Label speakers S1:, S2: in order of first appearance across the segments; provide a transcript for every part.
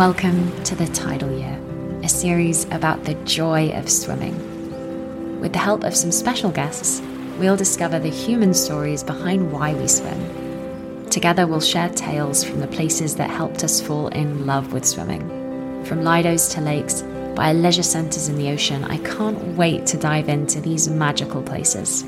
S1: Welcome to the Tidal Year, a series about the joy of swimming. With the help of some special guests, we'll discover the human stories behind why we swim. Together, we'll share tales from the places that helped us fall in love with swimming. From lidos to lakes, by leisure centres in the ocean, I can't wait to dive into these magical places.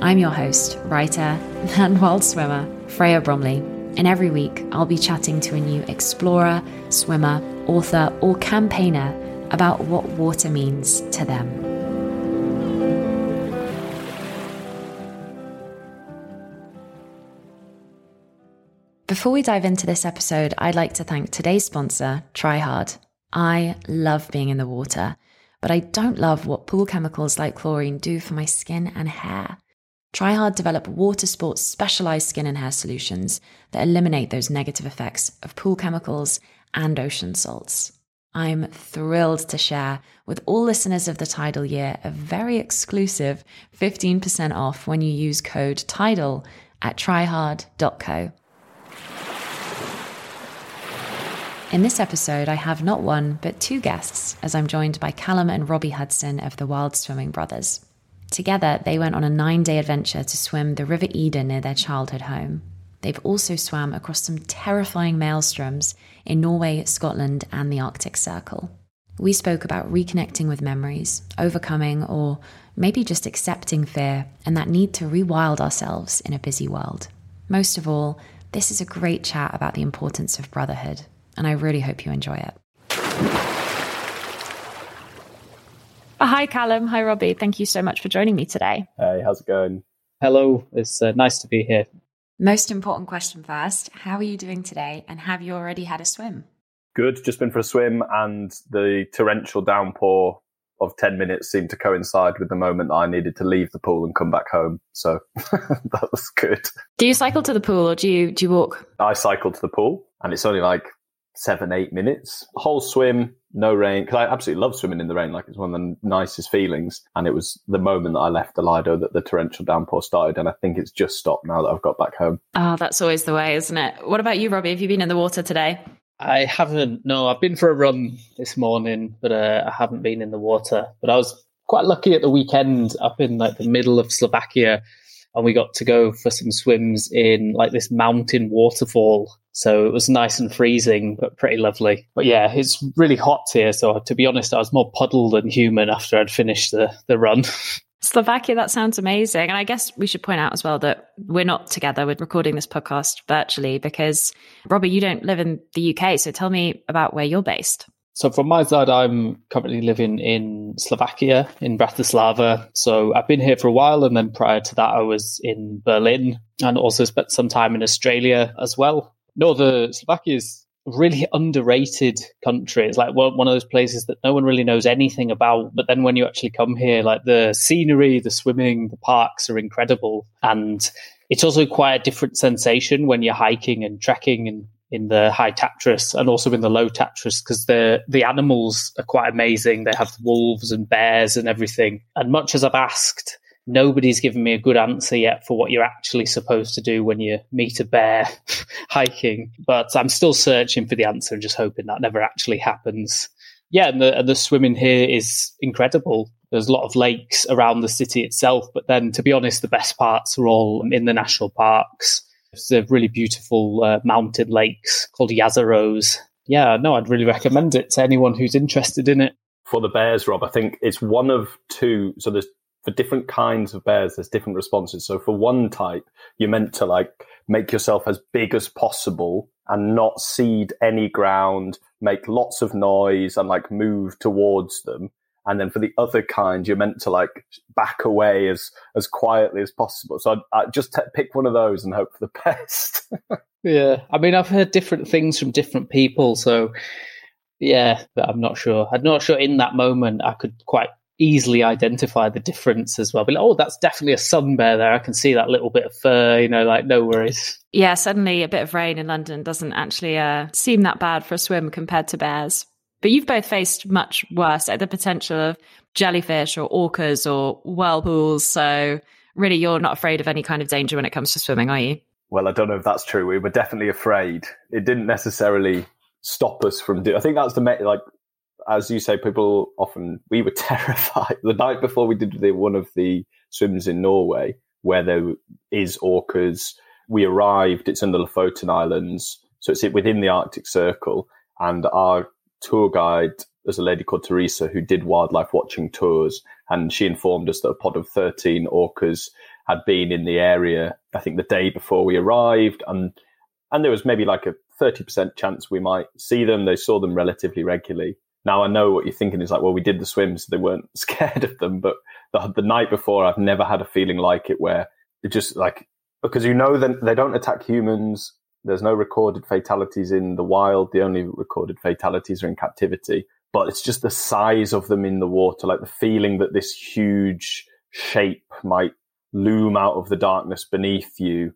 S1: I'm your host, writer, and wild swimmer, Freya Bromley, and every week I'll be chatting to a new explorer, swimmer, author, or campaigner about what water means to them. Before we dive into this episode, I'd like to thank today's sponsor, Trihard. I love being in the water, but I don't love what pool chemicals like chlorine do for my skin and hair. Trihard develop water sports specialized skin and hair solutions that eliminate those negative effects of pool chemicals and ocean salts. I'm thrilled to share with all listeners of the Tidal Year a very exclusive 15% off when you use code TIDAL at trihard.co. In this episode, I have not one, but two guests, as I'm joined by Callum and Robbie Hudson of the Wild Swimming Brothers. Together, they went on a nine day adventure to swim the River Eden near their childhood home. They've also swam across some terrifying maelstroms in Norway, Scotland, and the Arctic Circle. We spoke about reconnecting with memories, overcoming, or maybe just accepting fear and that need to rewild ourselves in a busy world. Most of all, this is a great chat about the importance of brotherhood, and I really hope you enjoy it. Uh, hi, Callum. Hi, Robbie. Thank you so much for joining me today.
S2: Hey, how's it going?
S3: Hello. It's uh, nice to be here.
S1: Most important question first How are you doing today? And have you already had a swim?
S2: Good. Just been for a swim, and the torrential downpour of 10 minutes seemed to coincide with the moment that I needed to leave the pool and come back home. So that was good.
S1: Do you cycle to the pool or do you, do you walk?
S2: I cycle to the pool, and it's only like seven, eight minutes. Whole swim, no rain, because I absolutely love swimming in the rain. Like it's one of the nicest feelings. And it was the moment that I left the Lido that the torrential downpour started. And I think it's just stopped now that I've got back home.
S1: Oh, that's always the way, isn't it? What about you, Robbie? Have you been in the water today?
S3: I haven't. No, I've been for a run this morning, but uh, I haven't been in the water. But I was quite lucky at the weekend up in like the middle of Slovakia and we got to go for some swims in like this mountain waterfall. So it was nice and freezing, but pretty lovely. But yeah, it's really hot here. So to be honest, I was more puddled than human after I'd finished the, the run.
S1: Slovakia, that sounds amazing. And I guess we should point out as well that we're not together. We're recording this podcast virtually because, Robbie, you don't live in the UK. So tell me about where you're based.
S3: So from my side, I'm currently living in Slovakia, in Bratislava. So I've been here for a while, and then prior to that, I was in Berlin and also spent some time in Australia as well. No, the Slovakia is really underrated country. It's like one of those places that no one really knows anything about. But then when you actually come here, like the scenery, the swimming, the parks are incredible, and it's also quite a different sensation when you're hiking and trekking and in the high Tatras and also in the low Tatras because the the animals are quite amazing. They have wolves and bears and everything. And much as I've asked, nobody's given me a good answer yet for what you're actually supposed to do when you meet a bear hiking. But I'm still searching for the answer and just hoping that never actually happens. Yeah, and the, and the swimming here is incredible. There's a lot of lakes around the city itself, but then to be honest, the best parts are all in the national parks there's really beautiful uh, mountain lakes called Yazaros. Yeah, no, I'd really recommend it to anyone who's interested in it.
S2: For the bears, Rob, I think it's one of two. So there's for different kinds of bears, there's different responses. So for one type, you're meant to like make yourself as big as possible and not seed any ground, make lots of noise and like move towards them. And then for the other kind you're meant to like back away as as quietly as possible. So I'd just t- pick one of those and hope for the best.
S3: Yeah. I mean i've heard different things from different people so yeah but i'm not sure. I'm not sure in that moment i could quite easily identify the difference as well. But like, oh, that's definitely a sun bear there. I can see that little bit of fur. You know, like no worries.
S1: Yeah, suddenly a bit of rain in London doesn't actually uh, seem that bad for a swim compared to bears. But you've both faced much worse, like the potential of jellyfish or orcas or whirlpools. So really, you're not afraid of any kind of danger when it comes to swimming, are you?
S2: Well, I don't know if that's true. We were definitely afraid. It didn't necessarily stop us from doing. I think that's the like as you say, people often we were terrified the night before we did the, one of the swims in Norway where there is orcas. We arrived. It's in the Lofoten Islands, so it's within the Arctic Circle. And our tour guide, there's a lady called Teresa who did wildlife watching tours, and she informed us that a pod of 13 orcas had been in the area. I think the day before we arrived, and and there was maybe like a 30% chance we might see them. They saw them relatively regularly. Now I know what you're thinking is like, well, we did the swims, so they weren't scared of them. But the, the night before, I've never had a feeling like it where it just like, because you know that they don't attack humans. There's no recorded fatalities in the wild. The only recorded fatalities are in captivity. But it's just the size of them in the water, like the feeling that this huge shape might loom out of the darkness beneath you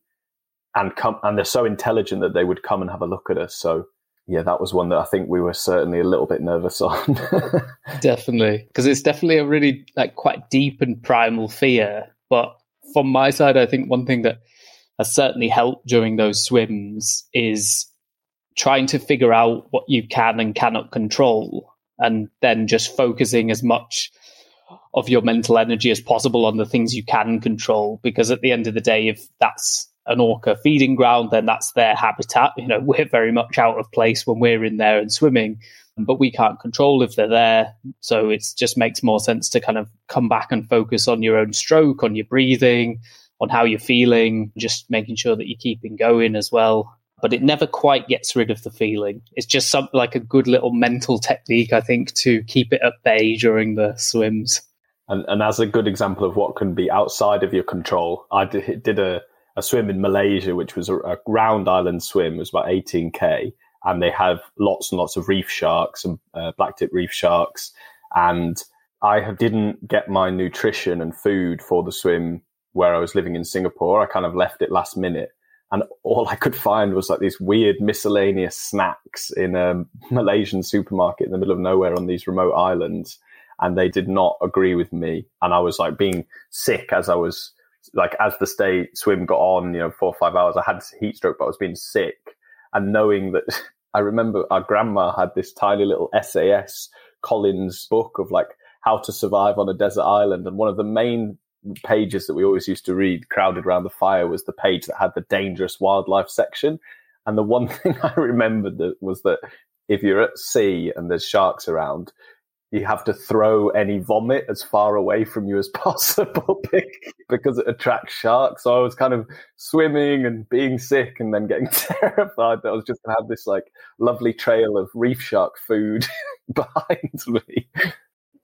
S2: and come, and they're so intelligent that they would come and have a look at us. So yeah, that was one that I think we were certainly a little bit nervous on.
S3: definitely, because it's definitely a really like quite deep and primal fear. But from my side, I think one thing that has certainly helped during those swims is trying to figure out what you can and cannot control, and then just focusing as much of your mental energy as possible on the things you can control. Because at the end of the day, if that's an orca feeding ground, then that's their habitat. You know, we're very much out of place when we're in there and swimming, but we can't control if they're there. So it just makes more sense to kind of come back and focus on your own stroke, on your breathing, on how you're feeling, just making sure that you're keeping going as well. But it never quite gets rid of the feeling. It's just something like a good little mental technique, I think, to keep it at bay during the swims.
S2: And, and as a good example of what can be outside of your control, I did a a swim in Malaysia, which was a, a round island swim, it was about 18k, and they have lots and lots of reef sharks and uh, blacktip reef sharks. And I didn't get my nutrition and food for the swim where I was living in Singapore. I kind of left it last minute. And all I could find was like these weird miscellaneous snacks in a Malaysian supermarket in the middle of nowhere on these remote islands. And they did not agree with me. And I was like being sick as I was like as the stay swim got on, you know, four or five hours, I had heat stroke, but I was being sick. And knowing that I remember our grandma had this tiny little SAS Collins book of like how to survive on a desert island. And one of the main pages that we always used to read crowded around the fire was the page that had the dangerous wildlife section. And the one thing I remembered that was that if you're at sea and there's sharks around, you have to throw any vomit as far away from you as possible because it attracts sharks. So I was kind of swimming and being sick and then getting terrified that I was just going to have this like lovely trail of reef shark food behind me.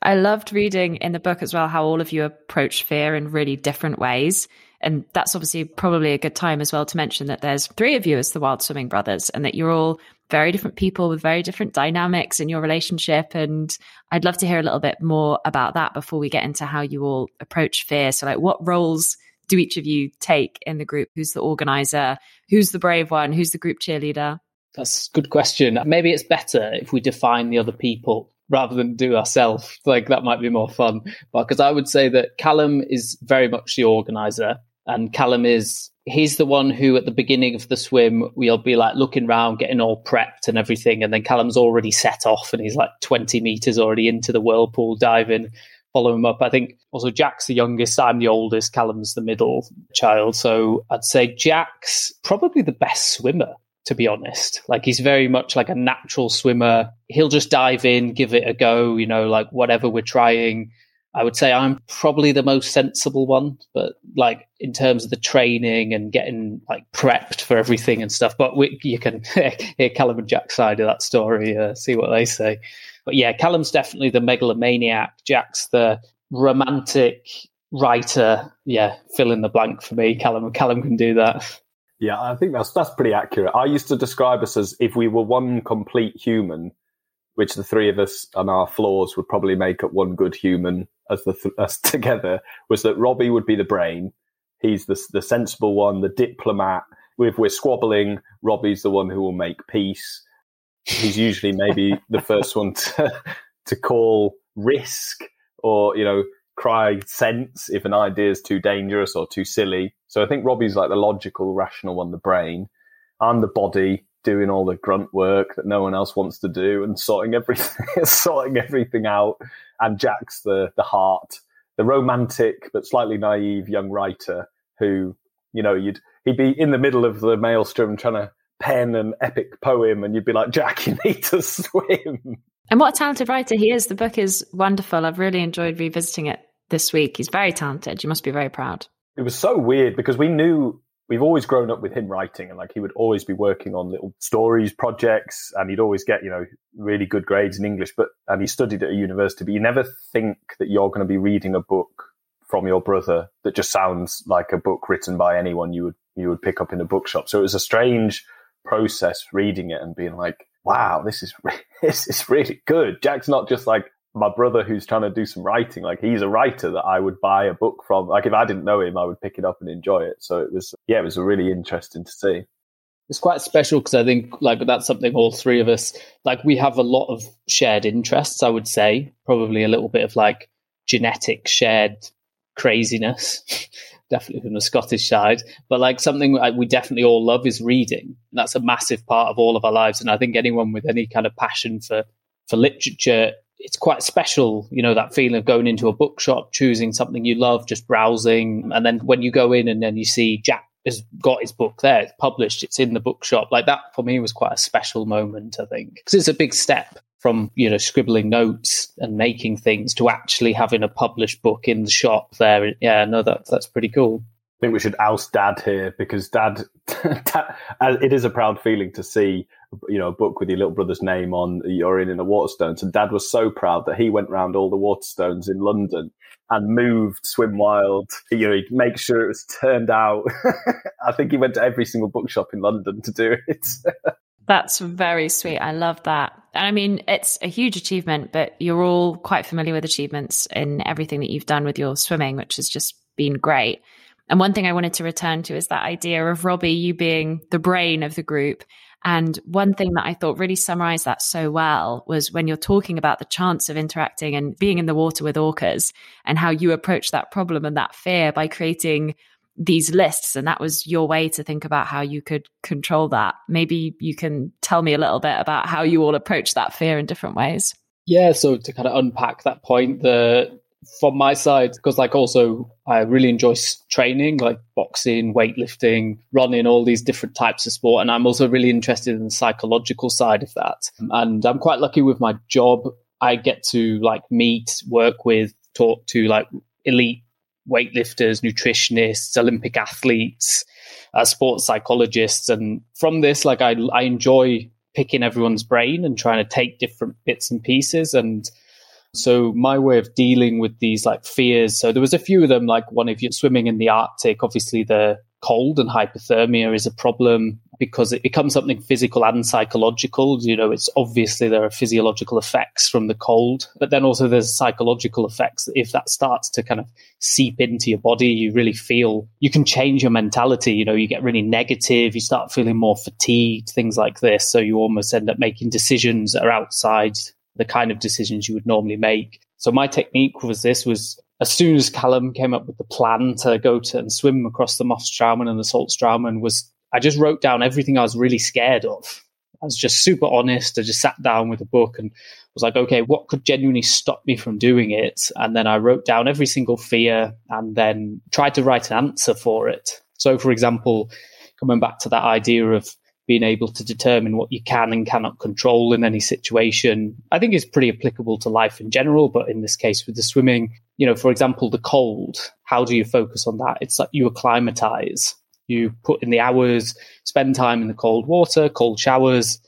S1: I loved reading in the book as well how all of you approach fear in really different ways. And that's obviously probably a good time as well to mention that there's three of you as the Wild Swimming Brothers and that you're all very different people with very different dynamics in your relationship. And I'd love to hear a little bit more about that before we get into how you all approach fear. So, like, what roles do each of you take in the group? Who's the organizer? Who's the brave one? Who's the group cheerleader?
S3: That's a good question. Maybe it's better if we define the other people rather than do ourselves. Like that might be more fun. Because I would say that Callum is very much the organizer, and Callum is he's the one who at the beginning of the swim we'll be like looking around getting all prepped and everything and then callum's already set off and he's like 20 meters already into the whirlpool diving follow him up. I think also jack's the youngest i'm the oldest callum's the middle child. So i'd say jack's probably the best swimmer to be honest. Like he's very much like a natural swimmer. He'll just dive in give it a go you know like whatever we're trying I would say I'm probably the most sensible one, but like in terms of the training and getting like prepped for everything and stuff. But we, you can hear Callum and Jack's side of that story, uh, see what they say. But yeah, Callum's definitely the megalomaniac. Jack's the romantic writer. Yeah, fill in the blank for me. Callum, Callum can do that.
S2: Yeah, I think that's that's pretty accurate. I used to describe us as if we were one complete human, which the three of us and our flaws would probably make up one good human as the th- us together was that Robbie would be the brain. He's the the sensible one, the diplomat. If we're squabbling, Robbie's the one who will make peace. He's usually maybe the first one to to call risk or you know cry sense if an idea is too dangerous or too silly. So I think Robbie's like the logical, rational one, the brain. I'm the body. Doing all the grunt work that no one else wants to do and sorting everything sorting everything out. And Jack's the the heart, the romantic but slightly naive young writer who, you know, you'd he'd be in the middle of the maelstrom trying to pen an epic poem and you'd be like, Jack, you need to swim.
S1: And what a talented writer he is. The book is wonderful. I've really enjoyed revisiting it this week. He's very talented. You must be very proud.
S2: It was so weird because we knew we've always grown up with him writing and like he would always be working on little stories projects and he'd always get you know really good grades in english but and he studied at a university but you never think that you're going to be reading a book from your brother that just sounds like a book written by anyone you would you would pick up in a bookshop. So it was a strange process reading it and being like wow this is this is really good. Jack's not just like my brother who's trying to do some writing like he's a writer that i would buy a book from. Like if i didn't know him i would pick it up and enjoy it. So it was yeah it was really interesting to see.
S3: It's quite special because i think like that's something all three of us like we have a lot of shared interests i would say. Probably a little bit of like genetic shared craziness definitely from the scottish side. But like something we definitely all love is reading. That's a massive part of all of our lives. And i think anyone with any kind of passion for for literature it's quite special, you know, that feeling of going into a bookshop, choosing something you love, just browsing. And then when you go in and then you see Jack has got his book there, it's published, it's in the bookshop. Like that for me was quite a special moment, I think, because it's a big step from, you know, scribbling notes and making things to actually having a published book in the shop there. Yeah, no, that, that's pretty cool.
S2: I think we should oust Dad here because Dad, Dad, uh, it is a proud feeling to see, you know, a book with your little brother's name on. You're in in a Waterstones, and Dad was so proud that he went round all the Waterstones in London and moved Swim Wild. You know, he'd make sure it was turned out. I think he went to every single bookshop in London to do it.
S1: That's very sweet. I love that. And I mean, it's a huge achievement, but you're all quite familiar with achievements in everything that you've done with your swimming, which has just been great. And one thing I wanted to return to is that idea of Robbie, you being the brain of the group. And one thing that I thought really summarized that so well was when you're talking about the chance of interacting and being in the water with orcas and how you approach that problem and that fear by creating these lists. And that was your way to think about how you could control that. Maybe you can tell me a little bit about how you all approach that fear in different ways.
S3: Yeah, so to kind of unpack that point, the from my side, because like also I really enjoy training, like boxing, weightlifting, running, all these different types of sport, and I'm also really interested in the psychological side of that. And I'm quite lucky with my job. I get to like meet, work with, talk to like elite weightlifters, nutritionists, Olympic athletes, uh, sports psychologists, and from this, like I I enjoy picking everyone's brain and trying to take different bits and pieces and so my way of dealing with these like fears. So there was a few of them, like one if you're swimming in the Arctic, obviously the cold and hypothermia is a problem because it becomes something physical and psychological. You know, it's obviously there are physiological effects from the cold, but then also there's psychological effects. If that starts to kind of seep into your body, you really feel you can change your mentality. You know, you get really negative, you start feeling more fatigued, things like this. So you almost end up making decisions that are outside the kind of decisions you would normally make. So my technique was this was as soon as Callum came up with the plan to go to and swim across the Moskstraumen and the Saltstraumen was I just wrote down everything I was really scared of. I was just super honest. I just sat down with a book and was like, okay, what could genuinely stop me from doing it? And then I wrote down every single fear and then tried to write an answer for it. So, for example, coming back to that idea of being able to determine what you can and cannot control in any situation, I think is pretty applicable to life in general. But in this case, with the swimming, you know, for example, the cold, how do you focus on that? It's like you acclimatize, you put in the hours, spend time in the cold water, cold showers,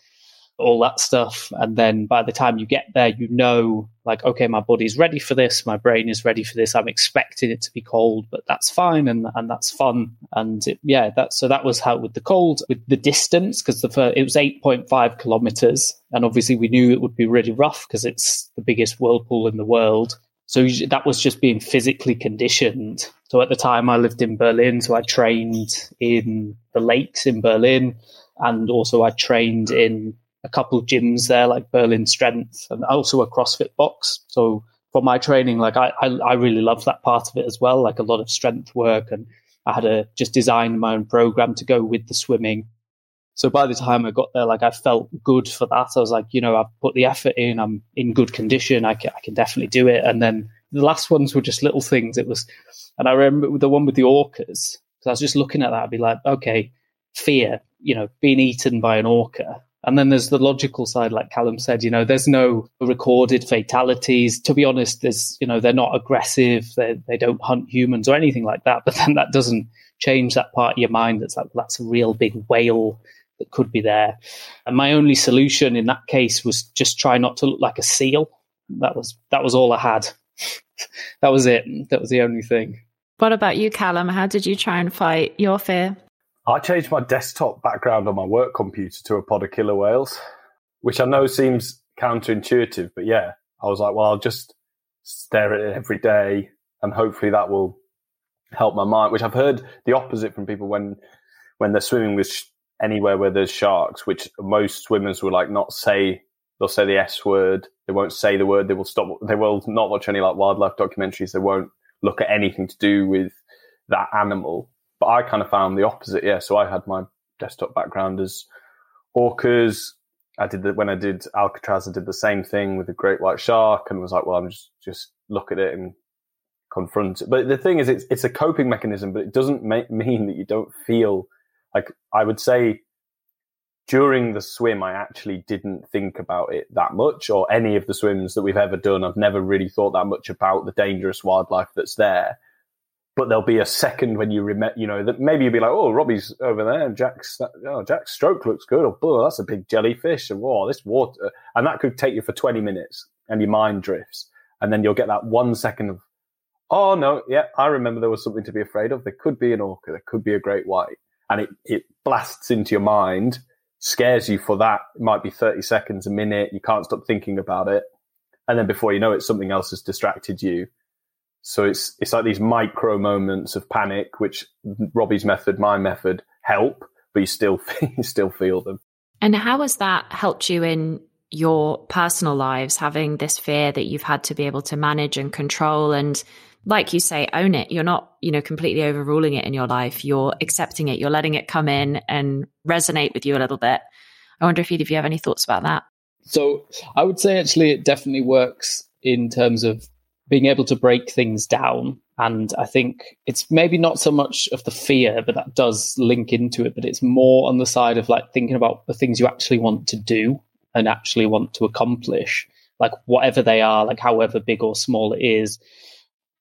S3: all that stuff. And then by the time you get there, you know, like, okay, my body's ready for this, my brain is ready for this. I'm expecting it to be cold, but that's fine and and that's fun. And it, yeah, that so that was how with the cold, with the distance, because the first, it was 8.5 kilometers, and obviously we knew it would be really rough because it's the biggest whirlpool in the world. So that was just being physically conditioned. So at the time, I lived in Berlin, so I trained in the lakes in Berlin, and also I trained in a couple of gyms there, like Berlin Strength, and also a CrossFit box. So for my training, like I, I, I really love that part of it as well, like a lot of strength work. And I had to just design my own program to go with the swimming. So by the time I got there, like I felt good for that. I was like, you know, I've put the effort in. I'm in good condition. I can, I can definitely do it. And then the last ones were just little things. It was, and I remember the one with the orcas. Because I was just looking at that. I'd be like, okay, fear, you know, being eaten by an orca. And then there's the logical side, like Callum said, you know, there's no recorded fatalities. To be honest, there's, you know, they're not aggressive. They, they don't hunt humans or anything like that. But then that doesn't change that part of your mind. That's like, that's a real big whale that could be there. And my only solution in that case was just try not to look like a seal. That was, that was all I had. that was it. That was the only thing.
S1: What about you, Callum? How did you try and fight your fear?
S2: I changed my desktop background on my work computer to a pod of killer whales, which I know seems counterintuitive, but yeah, I was like, well, I'll just stare at it every day and hopefully that will help my mind, which I've heard the opposite from people when, when they're swimming with sh- anywhere where there's sharks, which most swimmers will like not say, they'll say the S word. They won't say the word. They will stop. They will not watch any like wildlife documentaries. They won't look at anything to do with that animal. But I kind of found the opposite. Yeah. So I had my desktop background as orcas. I did that when I did Alcatraz. I did the same thing with a great white shark and was like, well, I'm just, just look at it and confront it. But the thing is, it's, it's a coping mechanism, but it doesn't make, mean that you don't feel like I would say during the swim, I actually didn't think about it that much, or any of the swims that we've ever done. I've never really thought that much about the dangerous wildlife that's there. But there'll be a second when you remember, you know, that maybe you'll be like, "Oh, Robbie's over there, and Jack's, oh, Jack's stroke looks good," or "Oh, that's a big jellyfish," and "Oh, this water," and that could take you for twenty minutes, and your mind drifts, and then you'll get that one second of, "Oh no, yeah, I remember there was something to be afraid of. There could be an orca, there could be a great white," and it it blasts into your mind scares you for that. It might be 30 seconds, a minute. You can't stop thinking about it. And then before you know it, something else has distracted you. So it's, it's like these micro moments of panic, which Robbie's method, my method help, but you still, you still feel them.
S1: And how has that helped you in your personal lives, having this fear that you've had to be able to manage and control and like you say, own it. You're not, you know, completely overruling it in your life. You're accepting it. You're letting it come in and resonate with you a little bit. I wonder if you, if you have any thoughts about that.
S3: So I would say actually it definitely works in terms of being able to break things down. And I think it's maybe not so much of the fear, but that does link into it. But it's more on the side of like thinking about the things you actually want to do and actually want to accomplish, like whatever they are, like however big or small it is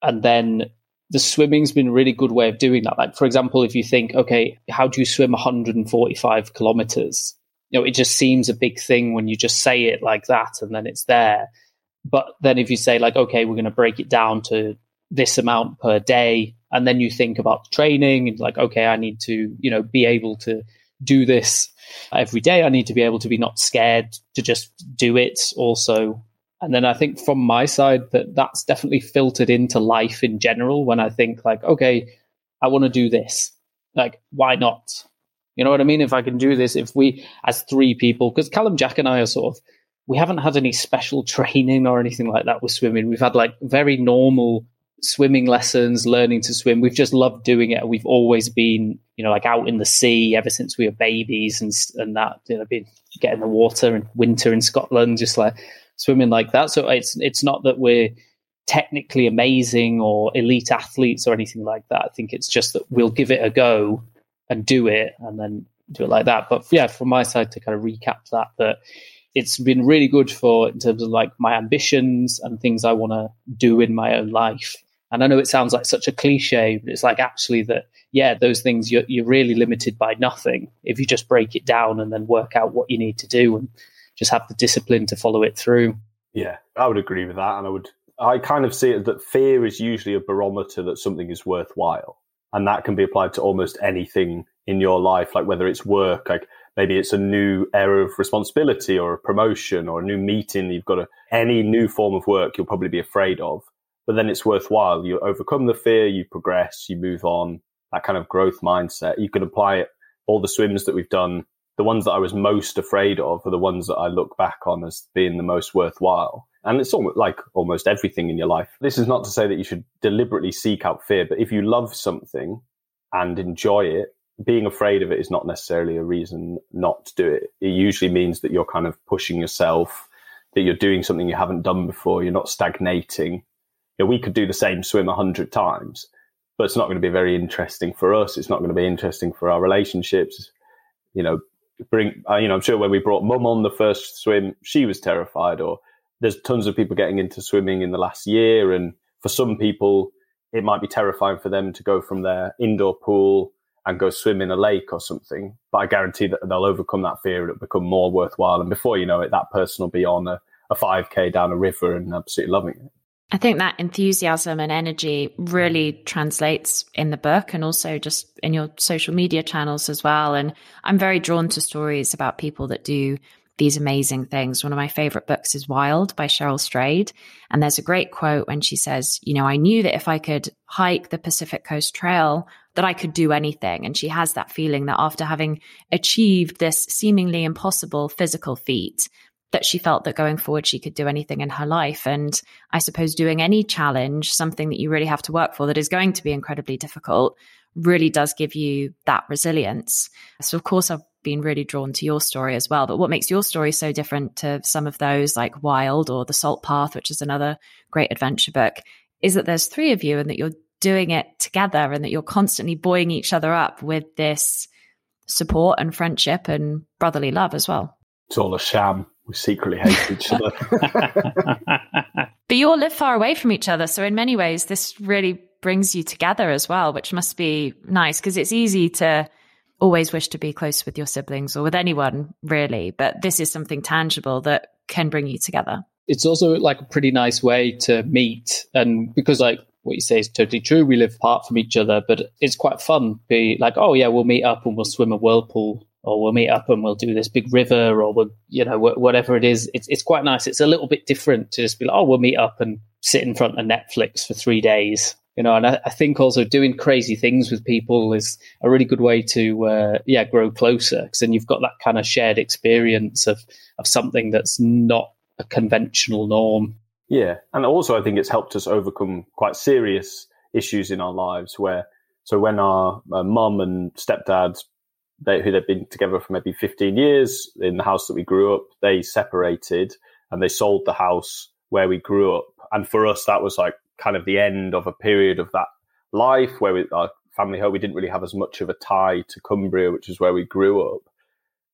S3: and then the swimming's been a really good way of doing that. Like, for example, if you think, okay, how do you swim 145 kilometers? You know, it just seems a big thing when you just say it like that and then it's there. But then if you say, like, okay, we're going to break it down to this amount per day, and then you think about training and like, okay, I need to, you know, be able to do this every day. I need to be able to be not scared to just do it. Also, and then I think from my side that that's definitely filtered into life in general when I think like, okay, I want to do this. Like, why not? You know what I mean? If I can do this, if we, as three people, because Callum, Jack, and I are sort of, we haven't had any special training or anything like that with swimming. We've had like very normal swimming lessons, learning to swim. We've just loved doing it. We've always been, you know, like out in the sea ever since we were babies and and that, you know, been getting the water and winter in Scotland, just like swimming like that. So it's it's not that we're technically amazing or elite athletes or anything like that. I think it's just that we'll give it a go and do it and then do it like that. But yeah, from my side to kind of recap that, that it's been really good for in terms of like my ambitions and things I want to do in my own life. And I know it sounds like such a cliche, but it's like actually that, yeah, those things you're, you're really limited by nothing if you just break it down and then work out what you need to do. And just have the discipline to follow it through.
S2: Yeah, I would agree with that. And I would, I kind of see it that fear is usually a barometer that something is worthwhile. And that can be applied to almost anything in your life, like whether it's work, like maybe it's a new area of responsibility or a promotion or a new meeting. You've got any new form of work you'll probably be afraid of, but then it's worthwhile. You overcome the fear, you progress, you move on. That kind of growth mindset. You can apply it. All the swims that we've done the ones that I was most afraid of are the ones that I look back on as being the most worthwhile. And it's almost like almost everything in your life. This is not to say that you should deliberately seek out fear, but if you love something and enjoy it, being afraid of it is not necessarily a reason not to do it. It usually means that you're kind of pushing yourself, that you're doing something you haven't done before. You're not stagnating. You know, we could do the same swim a hundred times, but it's not going to be very interesting for us. It's not going to be interesting for our relationships. You know, bring, uh, you know, I'm sure when we brought mum on the first swim, she was terrified or there's tons of people getting into swimming in the last year. And for some people, it might be terrifying for them to go from their indoor pool and go swim in a lake or something. But I guarantee that they'll overcome that fear and it'll become more worthwhile. And before you know it, that person will be on a, a 5K down a river and absolutely loving it.
S1: I think that enthusiasm and energy really translates in the book and also just in your social media channels as well. And I'm very drawn to stories about people that do these amazing things. One of my favorite books is Wild by Cheryl Strayed. And there's a great quote when she says, You know, I knew that if I could hike the Pacific Coast Trail, that I could do anything. And she has that feeling that after having achieved this seemingly impossible physical feat, that she felt that going forward she could do anything in her life. And I suppose doing any challenge, something that you really have to work for that is going to be incredibly difficult, really does give you that resilience. So, of course, I've been really drawn to your story as well. But what makes your story so different to some of those like Wild or The Salt Path, which is another great adventure book, is that there's three of you and that you're doing it together and that you're constantly buoying each other up with this support and friendship and brotherly love as well.
S2: It's all a sham. We secretly hate each other.
S1: but you all live far away from each other. So, in many ways, this really brings you together as well, which must be nice because it's easy to always wish to be close with your siblings or with anyone, really. But this is something tangible that can bring you together.
S3: It's also like a pretty nice way to meet. And because, like, what you say is totally true. We live apart from each other, but it's quite fun. Be like, oh yeah, we'll meet up and we'll swim a whirlpool, or we'll meet up and we'll do this big river, or we'll, you know, whatever it is. It's it's quite nice. It's a little bit different to just be like, oh, we'll meet up and sit in front of Netflix for three days, you know. And I, I think also doing crazy things with people is a really good way to, uh, yeah, grow closer because then you've got that kind of shared experience of of something that's not a conventional norm.
S2: Yeah, and also I think it's helped us overcome quite serious issues in our lives. Where so when our uh, mum and stepdad, they, who they've been together for maybe fifteen years in the house that we grew up, they separated and they sold the house where we grew up. And for us, that was like kind of the end of a period of that life where we, our family home, we didn't really have as much of a tie to Cumbria, which is where we grew up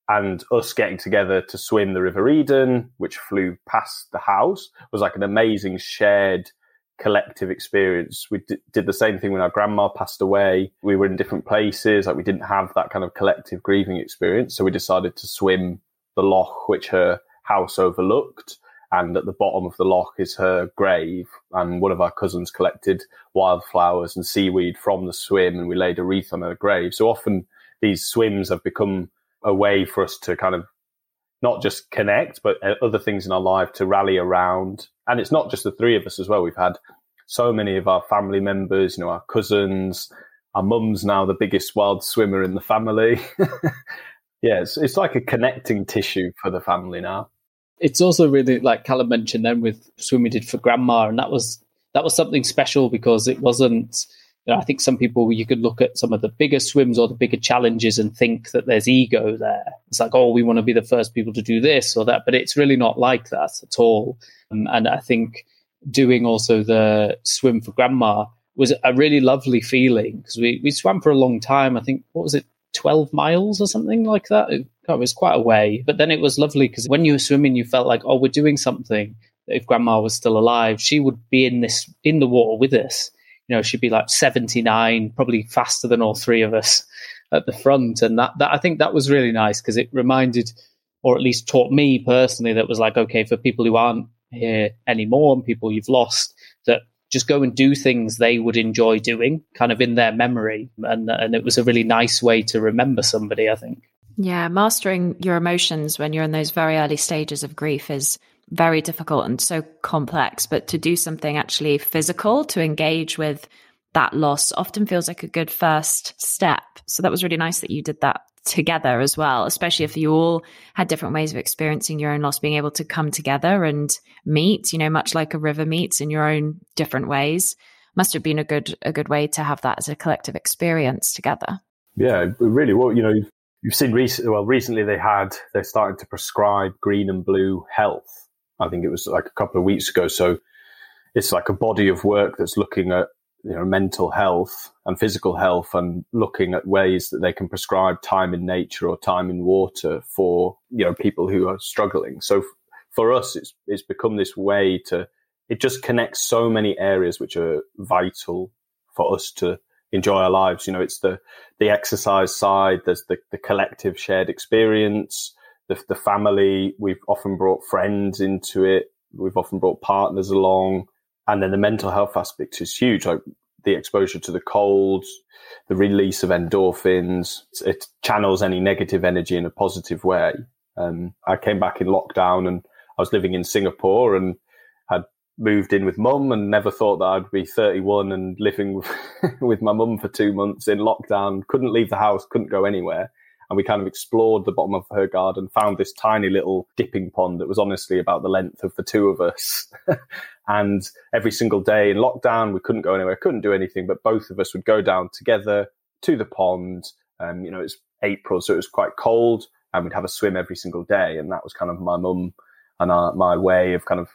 S2: and us getting together to swim the River Eden, which flew past the house, was like an amazing shared collective experience. We d- did the same thing when our grandma passed away. We were in different places, like we didn't have that kind of collective grieving experience. So we decided to swim the loch, which her house overlooked. And at the bottom of the loch is her grave. And one of our cousins collected wildflowers and seaweed from the swim, and we laid a wreath on her grave. So often these swims have become a way for us to kind of not just connect, but uh, other things in our life to rally around. And it's not just the three of us as well. We've had so many of our family members, you know, our cousins, our mum's now the biggest wild swimmer in the family. yeah, it's, it's like a connecting tissue for the family now.
S3: It's also really like Callum mentioned then with swim we did for grandma, and that was that was something special because it wasn't you know, I think some people you could look at some of the bigger swims or the bigger challenges and think that there's ego there. It's like, oh, we want to be the first people to do this or that, but it's really not like that at all. Um, and I think doing also the swim for grandma was a really lovely feeling because we, we swam for a long time. I think, what was it, 12 miles or something like that? It, it was quite a way. But then it was lovely because when you were swimming, you felt like, oh, we're doing something. If grandma was still alive, she would be in this in the water with us you know, she'd be like 79, probably faster than all three of us at the front. And that, that I think that was really nice because it reminded, or at least taught me personally, that was like, okay, for people who aren't here anymore and people you've lost, that just go and do things they would enjoy doing, kind of in their memory. And, and it was a really nice way to remember somebody, I think.
S1: Yeah, mastering your emotions when you're in those very early stages of grief is very difficult and so complex, but to do something actually physical to engage with that loss often feels like a good first step. So that was really nice that you did that together as well, especially if you all had different ways of experiencing your own loss, being able to come together and meet, you know, much like a river meets in your own different ways, must have been a good a good way to have that as a collective experience together.
S2: Yeah, really. Well, you know, you've seen recently. Well, recently they had they're starting to prescribe green and blue health. I think it was like a couple of weeks ago. So it's like a body of work that's looking at you know mental health and physical health and looking at ways that they can prescribe time in nature or time in water for you know people who are struggling so f- for us it's it's become this way to it just connects so many areas which are vital for us to enjoy our lives you know it's the the exercise side there's the, the collective shared experience the, the family we've often brought friends into it we've often brought partners along and then the mental health aspect is huge, like the exposure to the cold, the release of endorphins. It channels any negative energy in a positive way. Um, I came back in lockdown and I was living in Singapore and had moved in with mum and never thought that I'd be 31 and living with, with my mum for two months in lockdown. Couldn't leave the house, couldn't go anywhere and we kind of explored the bottom of her garden, found this tiny little dipping pond that was honestly about the length of the two of us. and every single day in lockdown, we couldn't go anywhere, couldn't do anything, but both of us would go down together to the pond. Um, you know, it's April, so it was quite cold, and we'd have a swim every single day. And that was kind of my mum and our, my way of kind of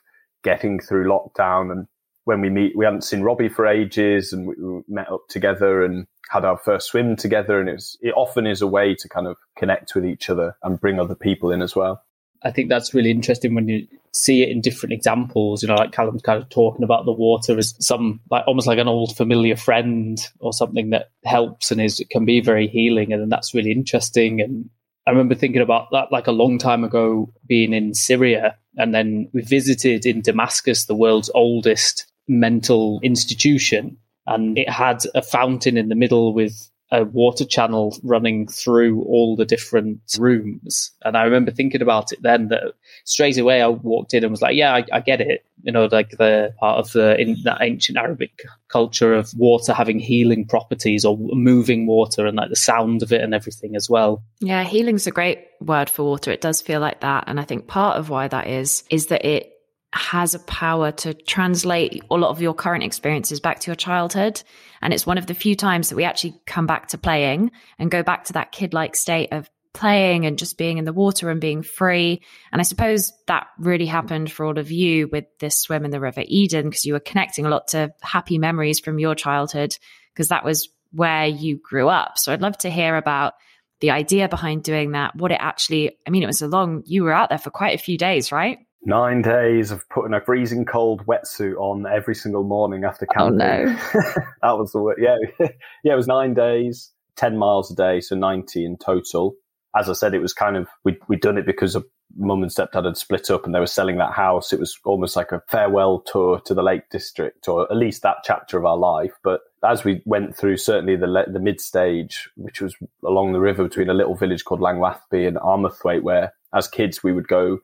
S2: getting through lockdown and when we meet, we hadn't seen Robbie for ages, and we, we met up together and had our first swim together. And it's it often is a way to kind of connect with each other and bring other people in as well.
S3: I think that's really interesting when you see it in different examples. You know, like Callum's kind of talking about the water as some like almost like an old familiar friend or something that helps and is can be very healing, and that's really interesting. And I remember thinking about that like a long time ago, being in Syria, and then we visited in Damascus, the world's oldest mental institution. And it had a fountain in the middle with a water channel running through all the different rooms. And I remember thinking about it then that straight away I walked in and was like, yeah, I, I get it. You know, like the part of the in that ancient Arabic culture of water having healing properties or moving water and like the sound of it and everything as well.
S1: Yeah, healing's a great word for water. It does feel like that. And I think part of why that is, is that it has a power to translate a lot of your current experiences back to your childhood. And it's one of the few times that we actually come back to playing and go back to that kid like state of playing and just being in the water and being free. And I suppose that really happened for all of you with this swim in the River Eden because you were connecting a lot to happy memories from your childhood because that was where you grew up. So I'd love to hear about the idea behind doing that, what it actually, I mean, it was a long, you were out there for quite a few days, right?
S2: Nine days of putting a freezing cold wetsuit on every single morning after oh, camping.
S1: Oh no,
S2: that was the yeah, yeah. It was nine days, ten miles a day, so ninety in total. As I said, it was kind of we we'd done it because of mum and stepdad had split up and they were selling that house. It was almost like a farewell tour to the Lake District, or at least that chapter of our life. But as we went through, certainly the the mid stage, which was along the river between a little village called Langwathby and Armathwaite, where as kids we would go